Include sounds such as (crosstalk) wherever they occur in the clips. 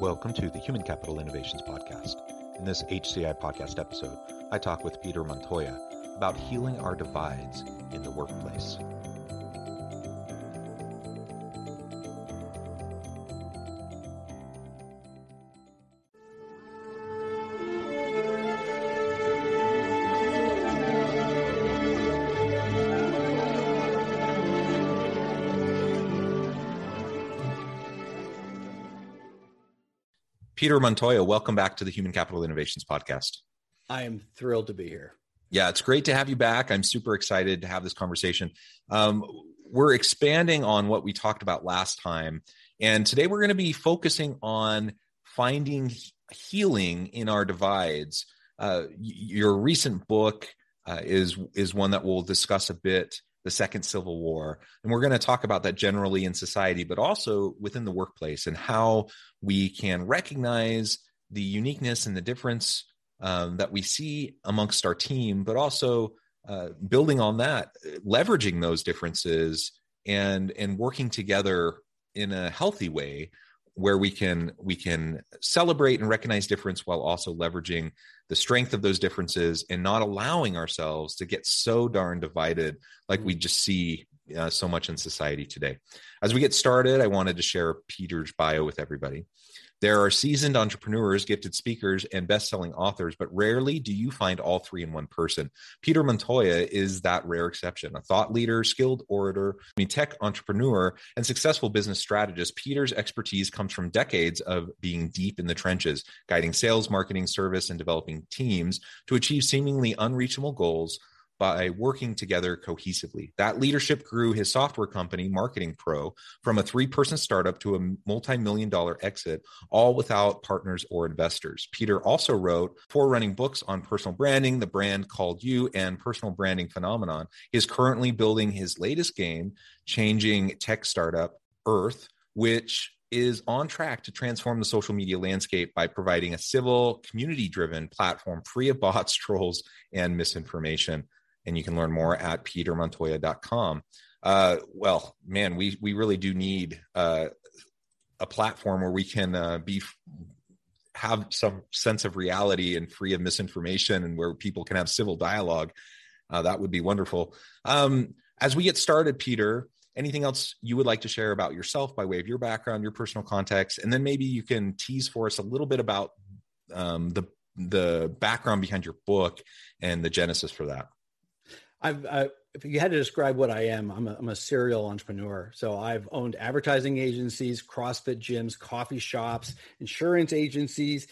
Welcome to the Human Capital Innovations Podcast. In this HCI podcast episode, I talk with Peter Montoya about healing our divides in the workplace. Peter Montoya, welcome back to the Human Capital Innovations Podcast. I am thrilled to be here. Yeah, it's great to have you back. I'm super excited to have this conversation. Um, we're expanding on what we talked about last time. And today we're going to be focusing on finding healing in our divides. Uh, your recent book uh, is is one that we'll discuss a bit the second civil war and we're going to talk about that generally in society but also within the workplace and how we can recognize the uniqueness and the difference um, that we see amongst our team but also uh, building on that leveraging those differences and and working together in a healthy way where we can we can celebrate and recognize difference while also leveraging the strength of those differences and not allowing ourselves to get so darn divided like we just see uh, so much in society today. As we get started, I wanted to share Peter's bio with everybody. There are seasoned entrepreneurs, gifted speakers, and best selling authors, but rarely do you find all three in one person. Peter Montoya is that rare exception. A thought leader, skilled orator, tech entrepreneur, and successful business strategist. Peter's expertise comes from decades of being deep in the trenches, guiding sales, marketing, service, and developing teams to achieve seemingly unreachable goals by working together cohesively. That leadership grew his software company, Marketing Pro, from a three person startup to a multi million dollar exit, all without partners or investors. Peter also wrote four running books on personal branding, The Brand Called You, and Personal Branding Phenomenon. He is currently building his latest game, changing tech startup Urth, which is on track to transform the social media landscape by providing a civil, community driven platform free of bots, (laughs) trolls, and misinformation and you can learn more at petermontoya.com. Uh, well, man, we we really do need uh, a platform where we can uh, be have some sense of reality and free of misinformation, and where people can have civil dialogue. Uh, that would be wonderful. Um, as we get started, Peter, anything else you would like to share about yourself by way of your background, your personal context, and then maybe you can tease for us a little bit about um, the the background behind your book and the genesis for that. I've, if you had to describe what I am, I'm a, I'm a serial entrepreneur. So I've owned advertising agencies, CrossFit gyms, coffee shops, insurance agencies,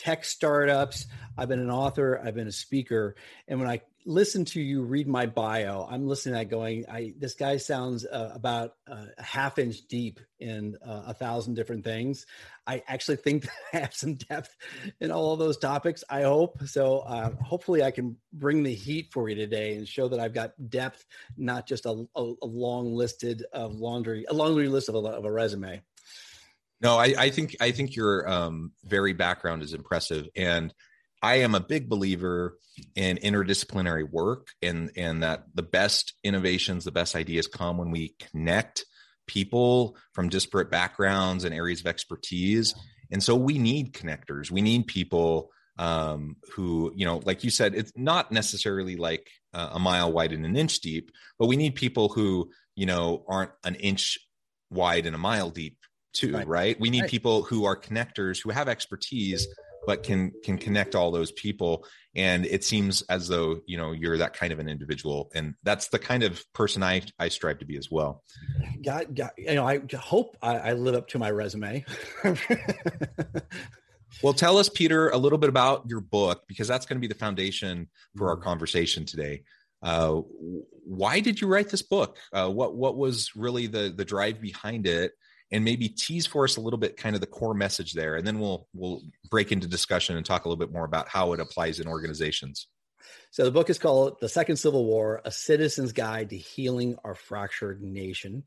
tech startups. I've been an author. I've been a speaker. And when I listen to you read my bio, I'm listening to that going, I this guy sounds uh, about uh, a half inch deep in uh, a thousand different things. I actually think (laughs) I have some depth in all of those topics. I hope so. Uh, hopefully, I can bring the heat for you today and show that I've got depth, not just a, a, a long listed of laundry, a laundry list of a, of a resume. No, I, I think I think your um, very background is impressive, and I am a big believer in interdisciplinary work and and that the best innovations, the best ideas come when we connect people from disparate backgrounds and areas of expertise. And so we need connectors. We need people um, who, you know, like you said, it's not necessarily like uh, a mile wide and an inch deep, but we need people who, you know, aren't an inch wide and a mile deep too, right? right? We need right. people who are connectors who have expertise but can can connect all those people and it seems as though you know you're that kind of an individual and that's the kind of person i i strive to be as well God, God you know i hope i, I live up to my resume (laughs) well tell us peter a little bit about your book because that's going to be the foundation for our mm-hmm. conversation today uh, why did you write this book uh, what what was really the the drive behind it and maybe tease for us a little bit kind of the core message there and then we'll we'll break into discussion and talk a little bit more about how it applies in organizations. So the book is called the second civil war a citizen's guide to healing our fractured nation.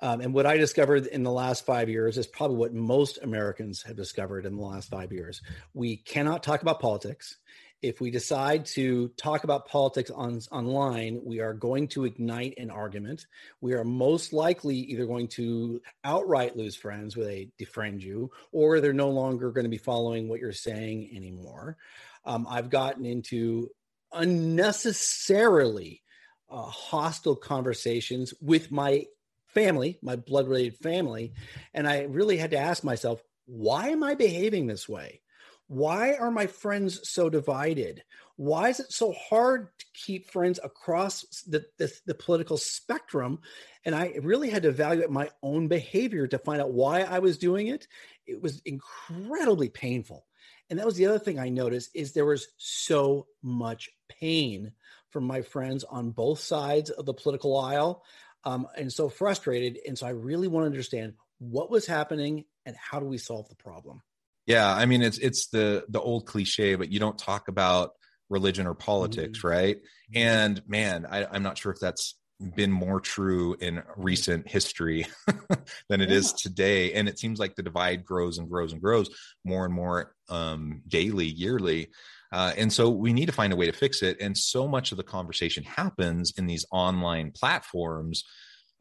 Um, and what I discovered in the last five years is probably what most Americans have discovered in the last five years. We cannot talk about politics if we decide to talk about politics on online, we are going to ignite an argument. We are most likely either going to outright lose friends where they defriend you, or they're no longer going to be following what you're saying anymore. Um, I've gotten into unnecessarily uh, hostile conversations with my family, my blood related family, and I really had to ask myself, why am I behaving this way? Why are my friends so divided? Why is it so hard to keep friends across the, the, the, political spectrum? And I really had to evaluate my own behavior to find out why I was doing it. It was incredibly painful. And that was the other thing I noticed is there was so much pain from my friends on both sides of the political aisle um, and so frustrated. And so I really want to understand what was happening and how do we solve the problem. Yeah, I mean it's it's the the old cliche, but you don't talk about religion or politics, mm-hmm. right? Mm-hmm. And man, I, I'm not sure if that's been more true in recent history (laughs) than it yeah. is today. And it seems like the divide grows and grows and grows more and more um, daily, yearly. Uh, and so we need to find a way to fix it. And so much of the conversation happens in these online platforms,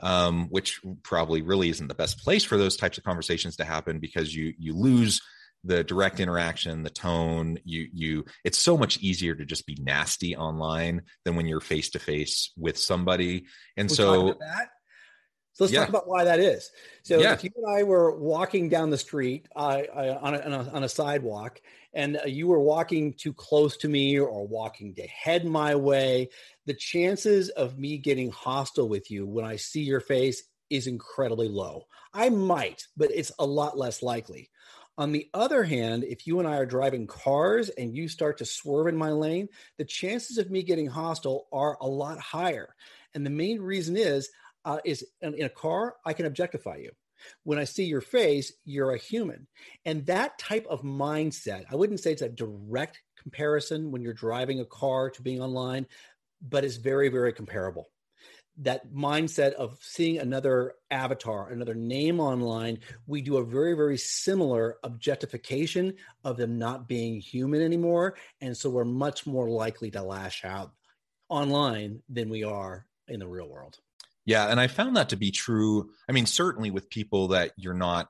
um, which probably really isn't the best place for those types of conversations to happen because you you lose the direct interaction the tone you you it's so much easier to just be nasty online than when you're face to face with somebody and We're so so let's yeah. talk about why that is. So yeah. if you and I were walking down the street uh, on, a, on, a, on, a, sidewalk, and you were walking too close to me or walking to head my way, the chances of me getting hostile with you when I see your face is incredibly low. I might, but it's a lot less likely. On the other hand, if you and I are driving cars and you start to swerve in my lane, the chances of me getting hostile are a lot higher. And the main reason is, uh, is in, in a car, I can objectify you. When I see your face, you're a human. And that type of mindset, I wouldn't say it's a direct comparison when you're driving a car to being online, but it's very, very comparable that mindset of seeing another avatar, another name online, we do a very, very similar objectification of them not being human anymore. And so we're much more likely to lash out online than we are in the real world. Yeah. And I found that to be true. I mean, certainly with people that you're not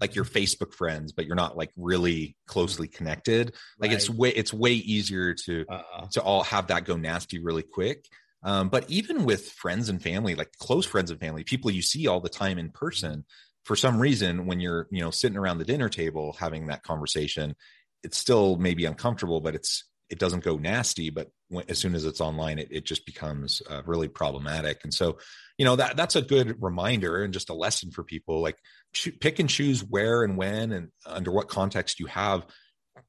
like your Facebook friends, but you're not like really closely connected. Like right. it's way it's way easier to uh-uh. to all have that go nasty really quick. Um, but even with friends and family, like close friends and family, people you see all the time in person, for some reason, when you're, you know, sitting around the dinner table having that conversation, it's still maybe uncomfortable, but it's, it doesn't go nasty. But when, as soon as it's online, it, it just becomes uh, really problematic. And so, you know, that that's a good reminder and just a lesson for people like cho- pick and choose where and when and under what context you have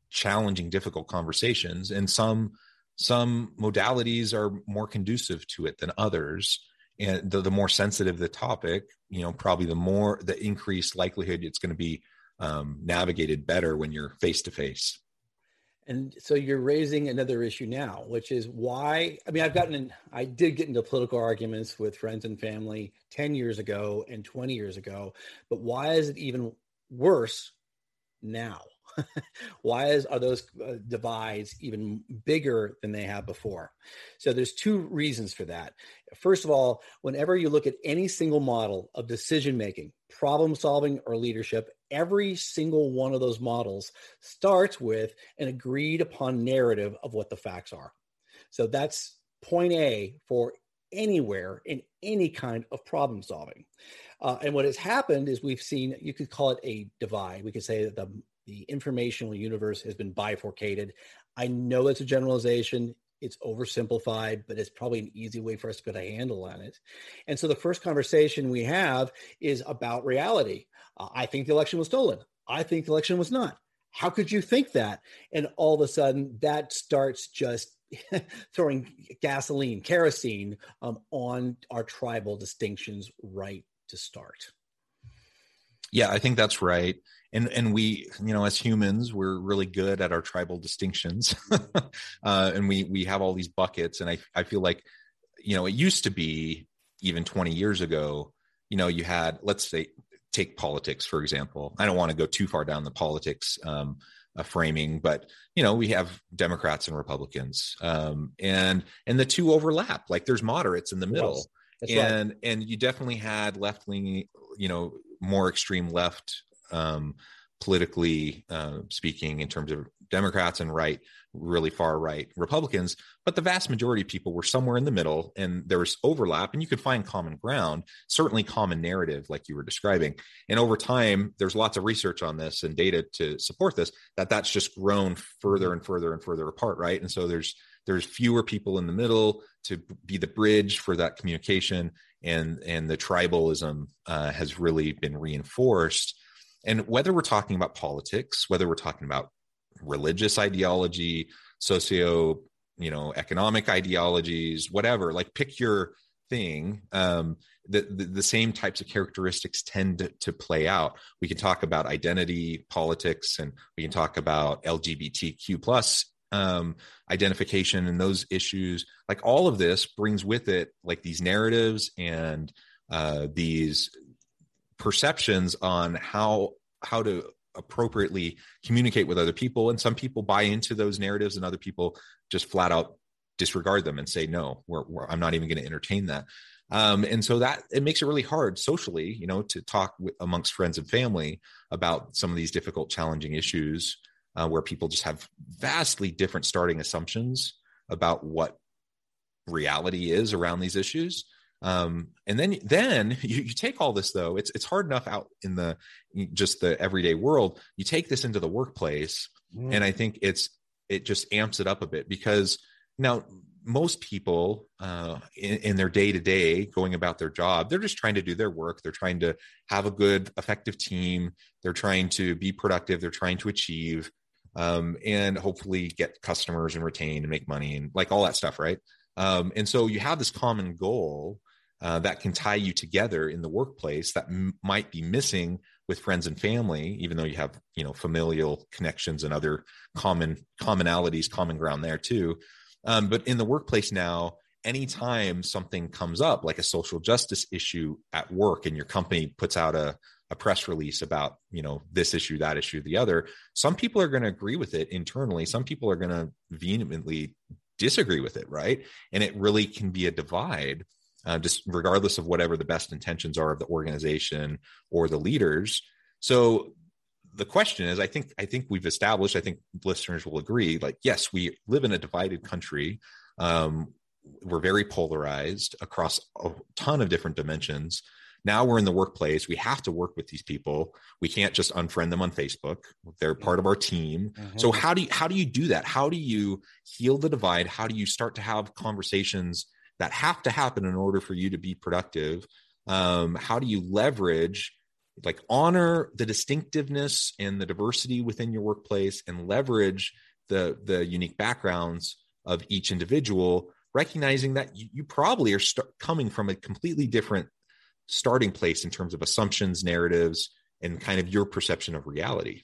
challenging, difficult conversations. And some, some modalities are more conducive to it than others. And the, the more sensitive the topic you know probably the more the increased likelihood it's going to be um, navigated better when you're face to face and so you're raising another issue now which is why i mean i've gotten in i did get into political arguments with friends and family 10 years ago and 20 years ago but why is it even worse now (laughs) Why is, are those uh, divides even bigger than they have before? So there's two reasons for that. First of all, whenever you look at any single model of decision making, problem solving, or leadership, every single one of those models starts with an agreed upon narrative of what the facts are. So that's point A for anywhere in any kind of problem solving. Uh, and what has happened is we've seen, you could call it a divide. We could say that the the informational universe has been bifurcated. I know it's a generalization. It's oversimplified, but it's probably an easy way for us to put a handle on it. And so the first conversation we have is about reality. Uh, I think the election was stolen. I think the election was not. How could you think that? And all of a sudden, that starts just (laughs) throwing gasoline, kerosene um, on our tribal distinctions right to start. Yeah, I think that's right. And and we, you know, as humans, we're really good at our tribal distinctions, (laughs) uh, and we we have all these buckets. And I I feel like, you know, it used to be even 20 years ago, you know, you had let's say take politics for example. I don't want to go too far down the politics um, uh, framing, but you know, we have Democrats and Republicans, um, and and the two overlap. Like there's moderates in the middle. Yes. and right. and you definitely had left leaning, you know, more extreme left um, politically uh, speaking in terms of Democrats and right, really far right Republicans, but the vast majority of people were somewhere in the middle and there was overlap and you could find common ground, certainly common narrative, like you were describing. And over time, there's lots of research on this and data to support this, that that's just grown further and further and further apart, right? And so there's there's fewer people in the middle to be the bridge for that communication and and the tribalism uh, has really been reinforced and whether we're talking about politics whether we're talking about religious ideology socio you know economic ideologies whatever like pick your thing um the, the, the same types of characteristics tend to, to, play out. We can talk about identity politics and we can talk about lgbtq plus um, identification and those issues. Like all of this brings with it like these narratives and uh, these perceptions on how how to appropriately communicate with other people. And some people buy into those narratives and other people just flat out disregard them and say no we're, we're, i'm not even going to entertain that. Um, and so that it makes it really hard socially you know to talk amongst friends and family about some of these difficult challenging issues uh, where people just have vastly different starting assumptions about what reality is around these issues um, and then then (laughs) you, you, take all this though it's it's hard enough out in the just the everyday world. You take this into the workplace mm. and i think it's it just amps it up a bit because now most people uh, in, in, their day to day going about their job they're just trying to do their work. They're trying to have a good effective team. They're trying to be productive. They're trying to achieve um, and hopefully get customers and retain and make money and like all that stuff right? Um, and so you have this common goal uh, that can tie you together in the workplace that m- might be missing with friends and family even though you have you know familial connections and other common commonalities common ground there too. Um, but in the workplace now anytime something comes up like a social justice issue at work and your company puts out a, a press release about you know this issue that issue the other some people are going to agree with it internally. Some people are going to vehemently disagree with it right? And it really can be a divide uh, just regardless of whatever the best intentions are of the organization or the leaders. So the question is, I think I think we've established. I think listeners will agree. Like, yes, we live in a divided country. Um, we're very polarized across a ton of different dimensions. Now we're in the workplace. We have to work with these people. We can't just unfriend them on Facebook. They're part of our team. Mm-hmm. So how do you how do you do that? How do you heal the divide? How do you start to have conversations that have to happen in order for you to be productive um, how do you leverage like honor the distinctiveness and the diversity within your workplace and leverage the the unique backgrounds of each individual recognizing that you, you probably are st- coming from a completely different starting place in terms of assumptions narratives and kind of your perception of reality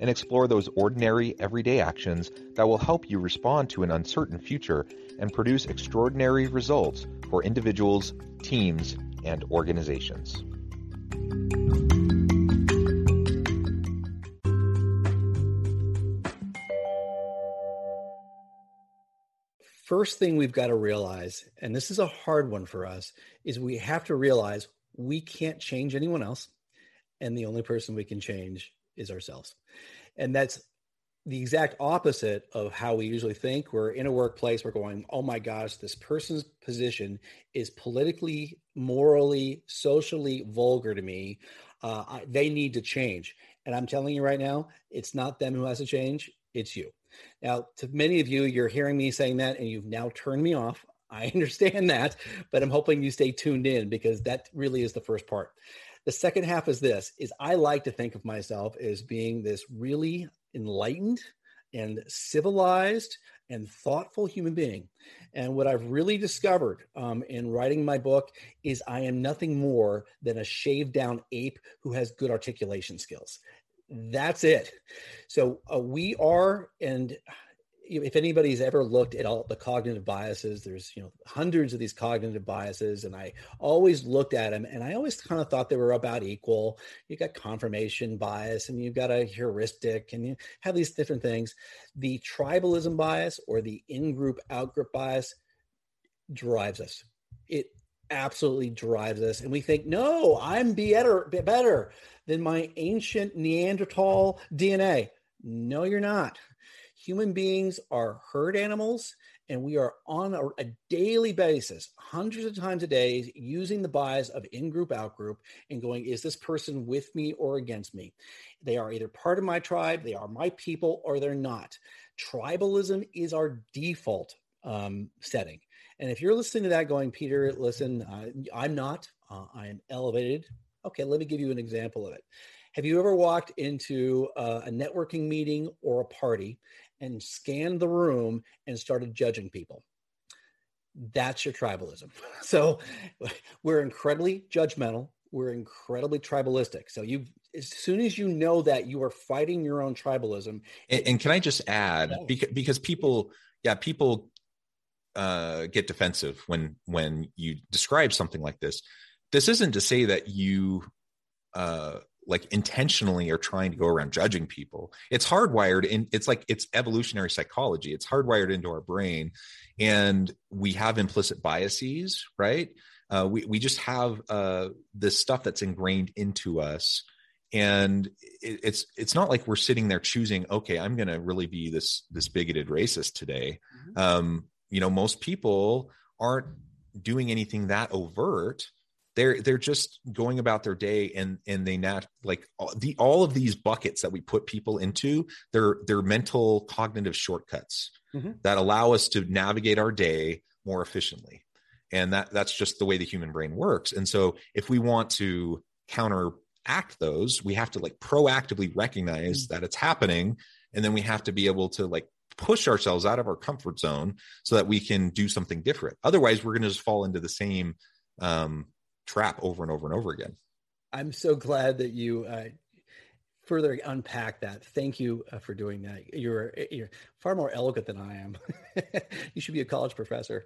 and explore those ordinary, everyday actions that will help you respond to an uncertain future and produce extraordinary results for individuals, teams, and organizations. First thing we've got to realize, and this is a hard one for us, is we have to realize we can't change anyone else. And the only person we can change is ourselves. And that's the exact opposite of how we usually think. We're in a workplace, we're going, oh my gosh, this person's position is politically, morally, socially vulgar to me. Uh, I, they need to change. And I'm telling you right now, it's not them who has to change, it's you. Now, to many of you, you're hearing me saying that and you've now turned me off. I (laughs) understand that, but I'm hoping you stay tuned in because that really is the first part. The second half is this is I like to think of myself as being this really enlightened and civilized and thoughtful human being. And what I've really discovered um, in writing my book is I am nothing more than a shaved down ape who has good articulation skills. That's it. So uh, we are, and if anybody's ever looked at all the cognitive biases there's you know hundreds of these cognitive biases and i always looked at them and i always kind of thought they were about equal. You got confirmation bias and you've got a heuristic and you have these different things. The tribalism bias or the in-group out-group bias drives us. It absolutely drives us and we think no i'm better better than my ancient neanderthal dna no you're not human beings are herd animals and we are on a, a, daily basis hundreds of times a day using the bias of in-group out-group and going is this person with me or against me? They are either part of my tribe they are my people or they're not. Tribalism is our default um, setting. And if you're listening to that going peter listen uh, i'm not uh, i am elevated okay let me give you an example of it. Have you ever walked into uh, a networking meeting or a party and scanned the room and started judging people. That's your tribalism. (laughs) So we're incredibly judgmental. We're incredibly tribalistic. So you, as soon as you know that you are fighting your own tribalism. And, and can I just add, because, because people, yeah, people uh, get defensive when when you describe something like this. This isn't to say that you uh, like intentionally are trying to go around judging people. It's hardwired in it's like it's evolutionary psychology. It's hardwired into our brain and we have implicit biases right? Uh, we, we just have uh, this stuff that's ingrained into us and it, it's it's not like we're sitting there choosing okay i'm going to really be this this bigoted racist today. Mm-hmm. um, you know most people aren't doing anything that overt they're they're just going about their day and and they not like all, the all of these buckets that we put people into they're they're mental cognitive shortcuts mm-hmm. that allow us to navigate our day more efficiently and that that's just the way the human brain works and so if we want to counteract those we have to like proactively recognize mm-hmm. that it's happening and then we have to be able to like push ourselves out of our comfort zone so that we can do something different otherwise we're going to just fall into the same um, trap over and over and over again. I'm so glad that you uh, further unpack that. Thank you uh, for doing that. You're you're far more eloquent than I am. (laughs) you should be a college professor,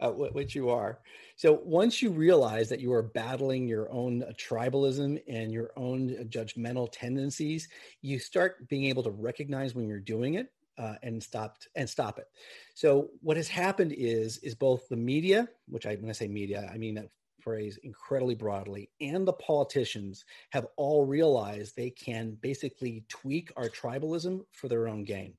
uh, which you are. So once you realize that you are battling your own tribalism and your own judgmental tendencies, you start being able to recognize when you're doing it uh, and stopped and stop it. So what has happened is is both the media, which I when I say media, I mean that phrase incredibly broadly, and the politicians have all realized they can basically tweak our tribalism for their own gain.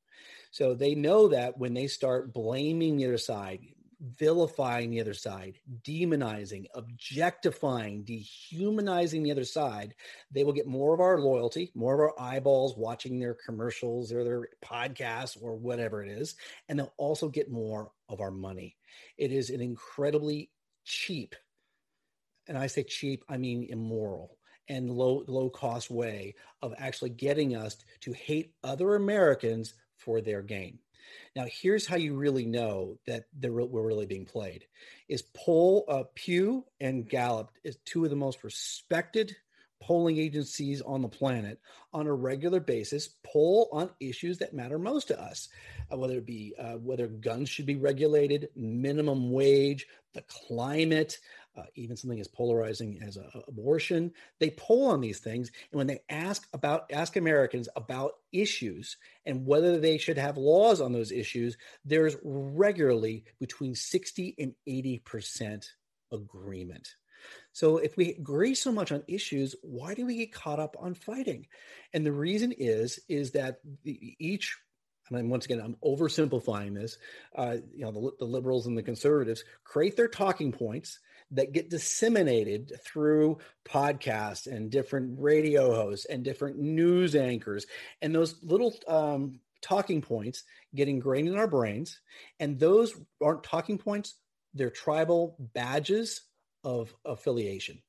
So they know that when they start blaming the other side, vilifying the other side, demonizing, objectifying, dehumanizing the other side, they will get more of our loyalty, more of our eyeballs watching their commercials or their podcasts or whatever it is. And they'll also get more of our money. It is an incredibly cheap and I say cheap, I mean immoral and low low cost way of actually getting us to hate other Americans for their gain. Now, here's how you really know that we're really being played: is Poll, uh, Pew, and Gallup is two of the most respected polling agencies on the planet on a regular basis poll on issues that matter most to us, uh, whether it be uh, whether guns should be regulated, minimum wage, the climate, uh, even something as polarizing as uh, abortion. They poll on these things, and when they ask about ask Americans about issues and whether they should have laws on those issues, there's regularly between sixty and eighty percent agreement. So if we agree so much on issues, why do we get caught up on fighting? And the reason is is that the, each and once again, I'm oversimplifying this. Uh, you know, the, the liberals and the conservatives create their talking points that get disseminated through podcasts and different radio hosts and different news anchors, and those little um, talking points get ingrained in our brains. And those aren't talking points; they're tribal badges of affiliation.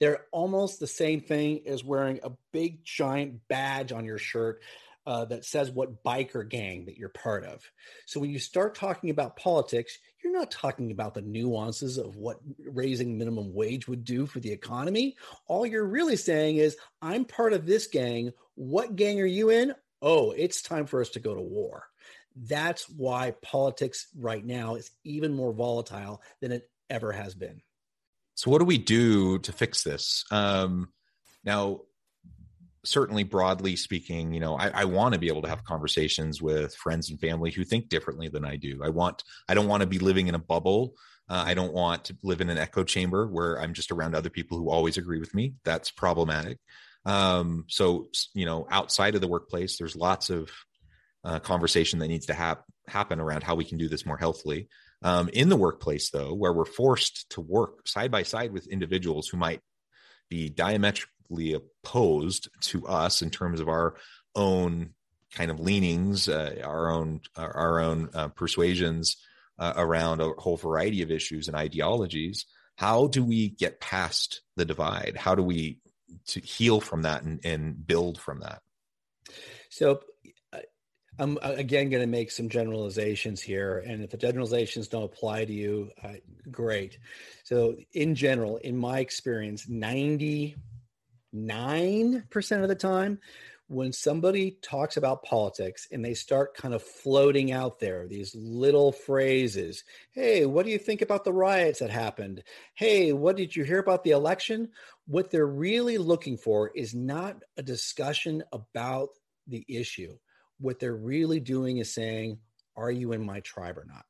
They're almost the same thing as wearing a big giant badge on your shirt uh, that says what biker gang that you're part of. So when you start talking about politics, you're not talking about the nuances of what raising minimum wage would do for the economy. All you're really saying is, I'm part of this gang. What gang are you in? Oh, it's time for us to go to war. That's why politics right now is even more volatile than it ever has been. So, what do we do to fix this? Um, now, certainly, broadly speaking, you know, I, I want to be able to have conversations with friends and family who think differently than I do. I want, I don't want to be living in a bubble. Uh, I don't want to live in an echo chamber where I'm just around other people who always agree with me. That's problematic. Um, so, you know, outside of the workplace, there's lots of uh, conversation that needs to hap- happen around how we can do this more healthily. Um, in the workplace, though, where we're forced to work side by side with individuals who might be diametrically opposed to us in terms of our own kind of leanings, uh, our own our own uh, persuasions uh, around a whole variety of issues and ideologies. How do we get past the divide? How do we to heal from that and, and build from that? So I'm uh, again going to make some generalizations here, and if the generalizations don't apply to you, uh, great. So, in general, in my experience, 99% of the time, when somebody talks about politics and they start kind of floating out there these little phrases, hey, what do you think about the riots that happened? Hey, what did you hear about the election? What they're really looking for is not a discussion about the issue what they're really doing is saying, Are you in my tribe or not?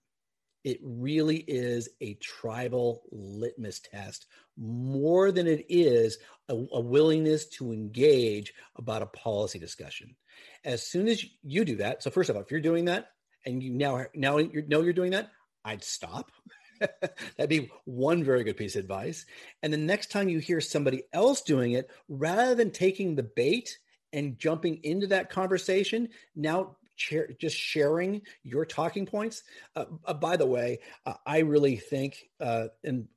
It really is a tribal litmus test more than it is a, a, willingness to engage about a policy discussion. As soon as you do that, so first of all, if you're doing that and you now now you know you're doing that, I'd stop. (laughs) That'd be one very good piece of advice. And the next time you hear somebody else doing it, rather than taking the bait and jumping into that conversation now share, just sharing your talking points uh, uh, by the way uh, i really think uh, and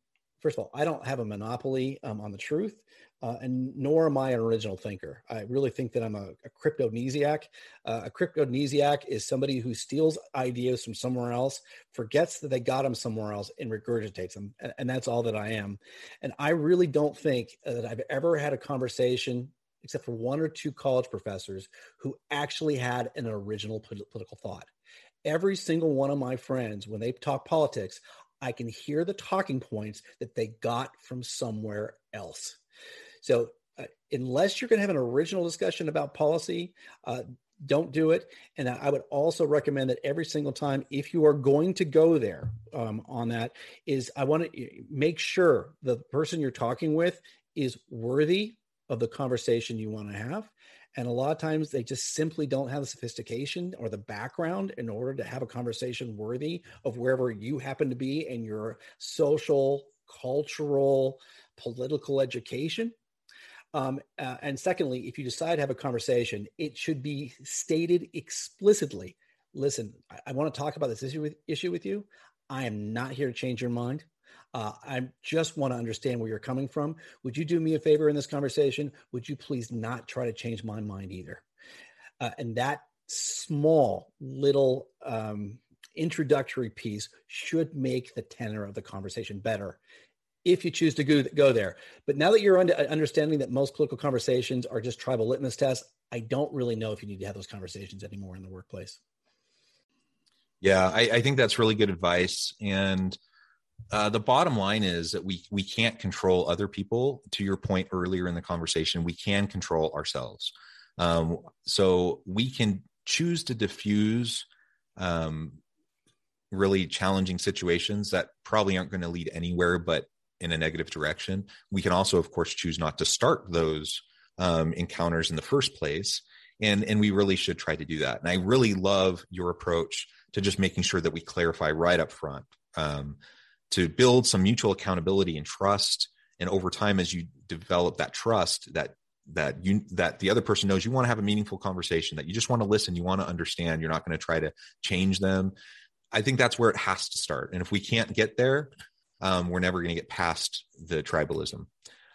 first of all i don't have a monopoly um, on the truth uh, and nor am I an original thinker. I really think that I'm a, a cryptomnesiac. Uh, a cryptomnesiac is somebody who steals ideas from somewhere else, forgets that they got them somewhere else, and regurgitates them. And, and that's all that I am. And I really don't think that I've ever had a conversation except for one or two college professors who actually had an original political thought. Every single one of my friends, when they talk politics, I can hear the talking points that they got from somewhere else. So, uh, unless you're going to have an original discussion about policy, uh, don't do it. And I would also recommend that every single time, if you are going to go there um, on that, is I want to make sure the person you're talking with is worthy of the conversation you want to have. And a lot of times they just simply don't have the sophistication or the background in order to have a conversation worthy of wherever you happen to be in your social, cultural, political education. Um, uh, and secondly, if you decide to have a conversation, it should be stated explicitly. Listen, I, I want to talk about this issue with, issue with you. I am not here to change your mind. Uh, I just want to understand where you're coming from. Would you do me a favor in this conversation? Would you please not try to change my mind either? Uh, and that small little um, introductory piece should make the tenor of the conversation better. if you choose to go, go there. But now that you're under, understanding that most political conversations are just tribal litmus tests, I don't really know if you need to have those conversations anymore in the workplace. Yeah, I, I think that's really good advice. And uh, the bottom line is that we we can't control other people. To your point earlier in the conversation, we can control ourselves. Um, so we can choose to diffuse um, really challenging situations that probably aren't going to lead anywhere but in a negative direction. We can also, of course, choose not to start those um, encounters in the first place. And, and we really should try to do that. And I really love your approach to just making sure that we clarify right up front um, to build some mutual accountability and trust. And over time, as you develop that trust, that that you that the other person knows you want to have a meaningful conversation that you just want to listen you want to understand you're not going to try to change them i think that's where it has to start and if we can't get there um, we're never going to get past the tribalism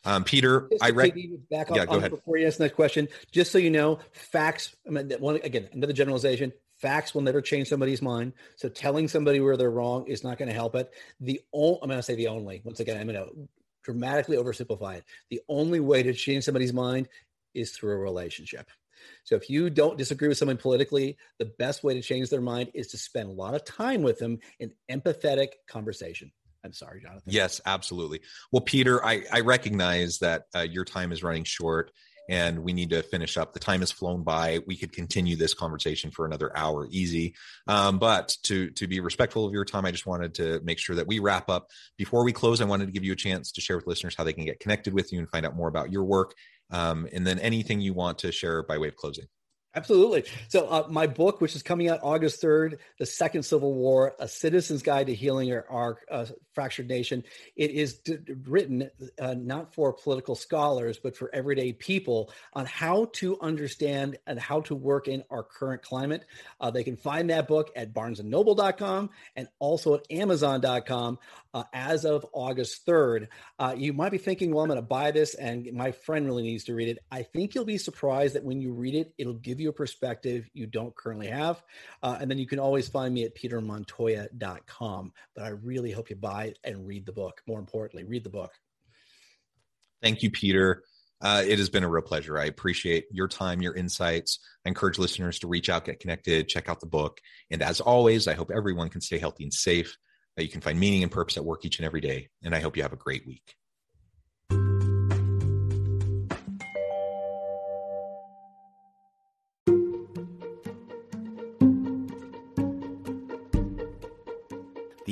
um, peter i read back yeah, go ahead. before you ask the next question just so you know facts I mean, one, again another generalization facts will never change somebody's mind so telling somebody where they're wrong is not going to help it the only i'm going to say the only once again i'm going to dramatically oversimplify it. The only way to change somebody's mind is through a relationship. So if you don't disagree with someone politically, the best way to change their mind is to spend a lot of time with them in empathetic conversation. I'm sorry, Jonathan. Yes, absolutely. Well, Peter, I, I recognize that uh, your time is running short and we need to finish up. The time has flown by. We could continue this conversation for another hour, easy. Um, but to to be respectful of your time, I just wanted to make sure that we wrap up. Before we close, I wanted to give you a chance to share with listeners how they can get connected with you and find out more about your work, um, and then anything you want to share by way of closing. Absolutely. So, uh, my book, which is coming out August 3rd, The Second Civil War A Citizen's Guide to Healing Our, our uh, Fractured Nation, it is d- written uh, not for political scholars, but for everyday people on how to understand and how to work in our current climate. Uh, they can find that book at barnesandnoble.com and also at amazon.com uh, as of August 3rd. Uh, you might be thinking, well, I'm going to buy this and my friend really needs to read it. I think you'll be surprised that when you read it, it'll give you a perspective you don't currently have. Uh, and then you can always find me at petermontoya.com. But I really hope you buy and read the book. More importantly, read the book. Thank you, Peter. Uh, it has been a real pleasure. I appreciate your time, your insights. I encourage listeners to reach out, get connected, check out the book. And as always, I hope everyone can stay healthy and safe that you can find meaning and purpose at work each and every day. And I hope you have a great week.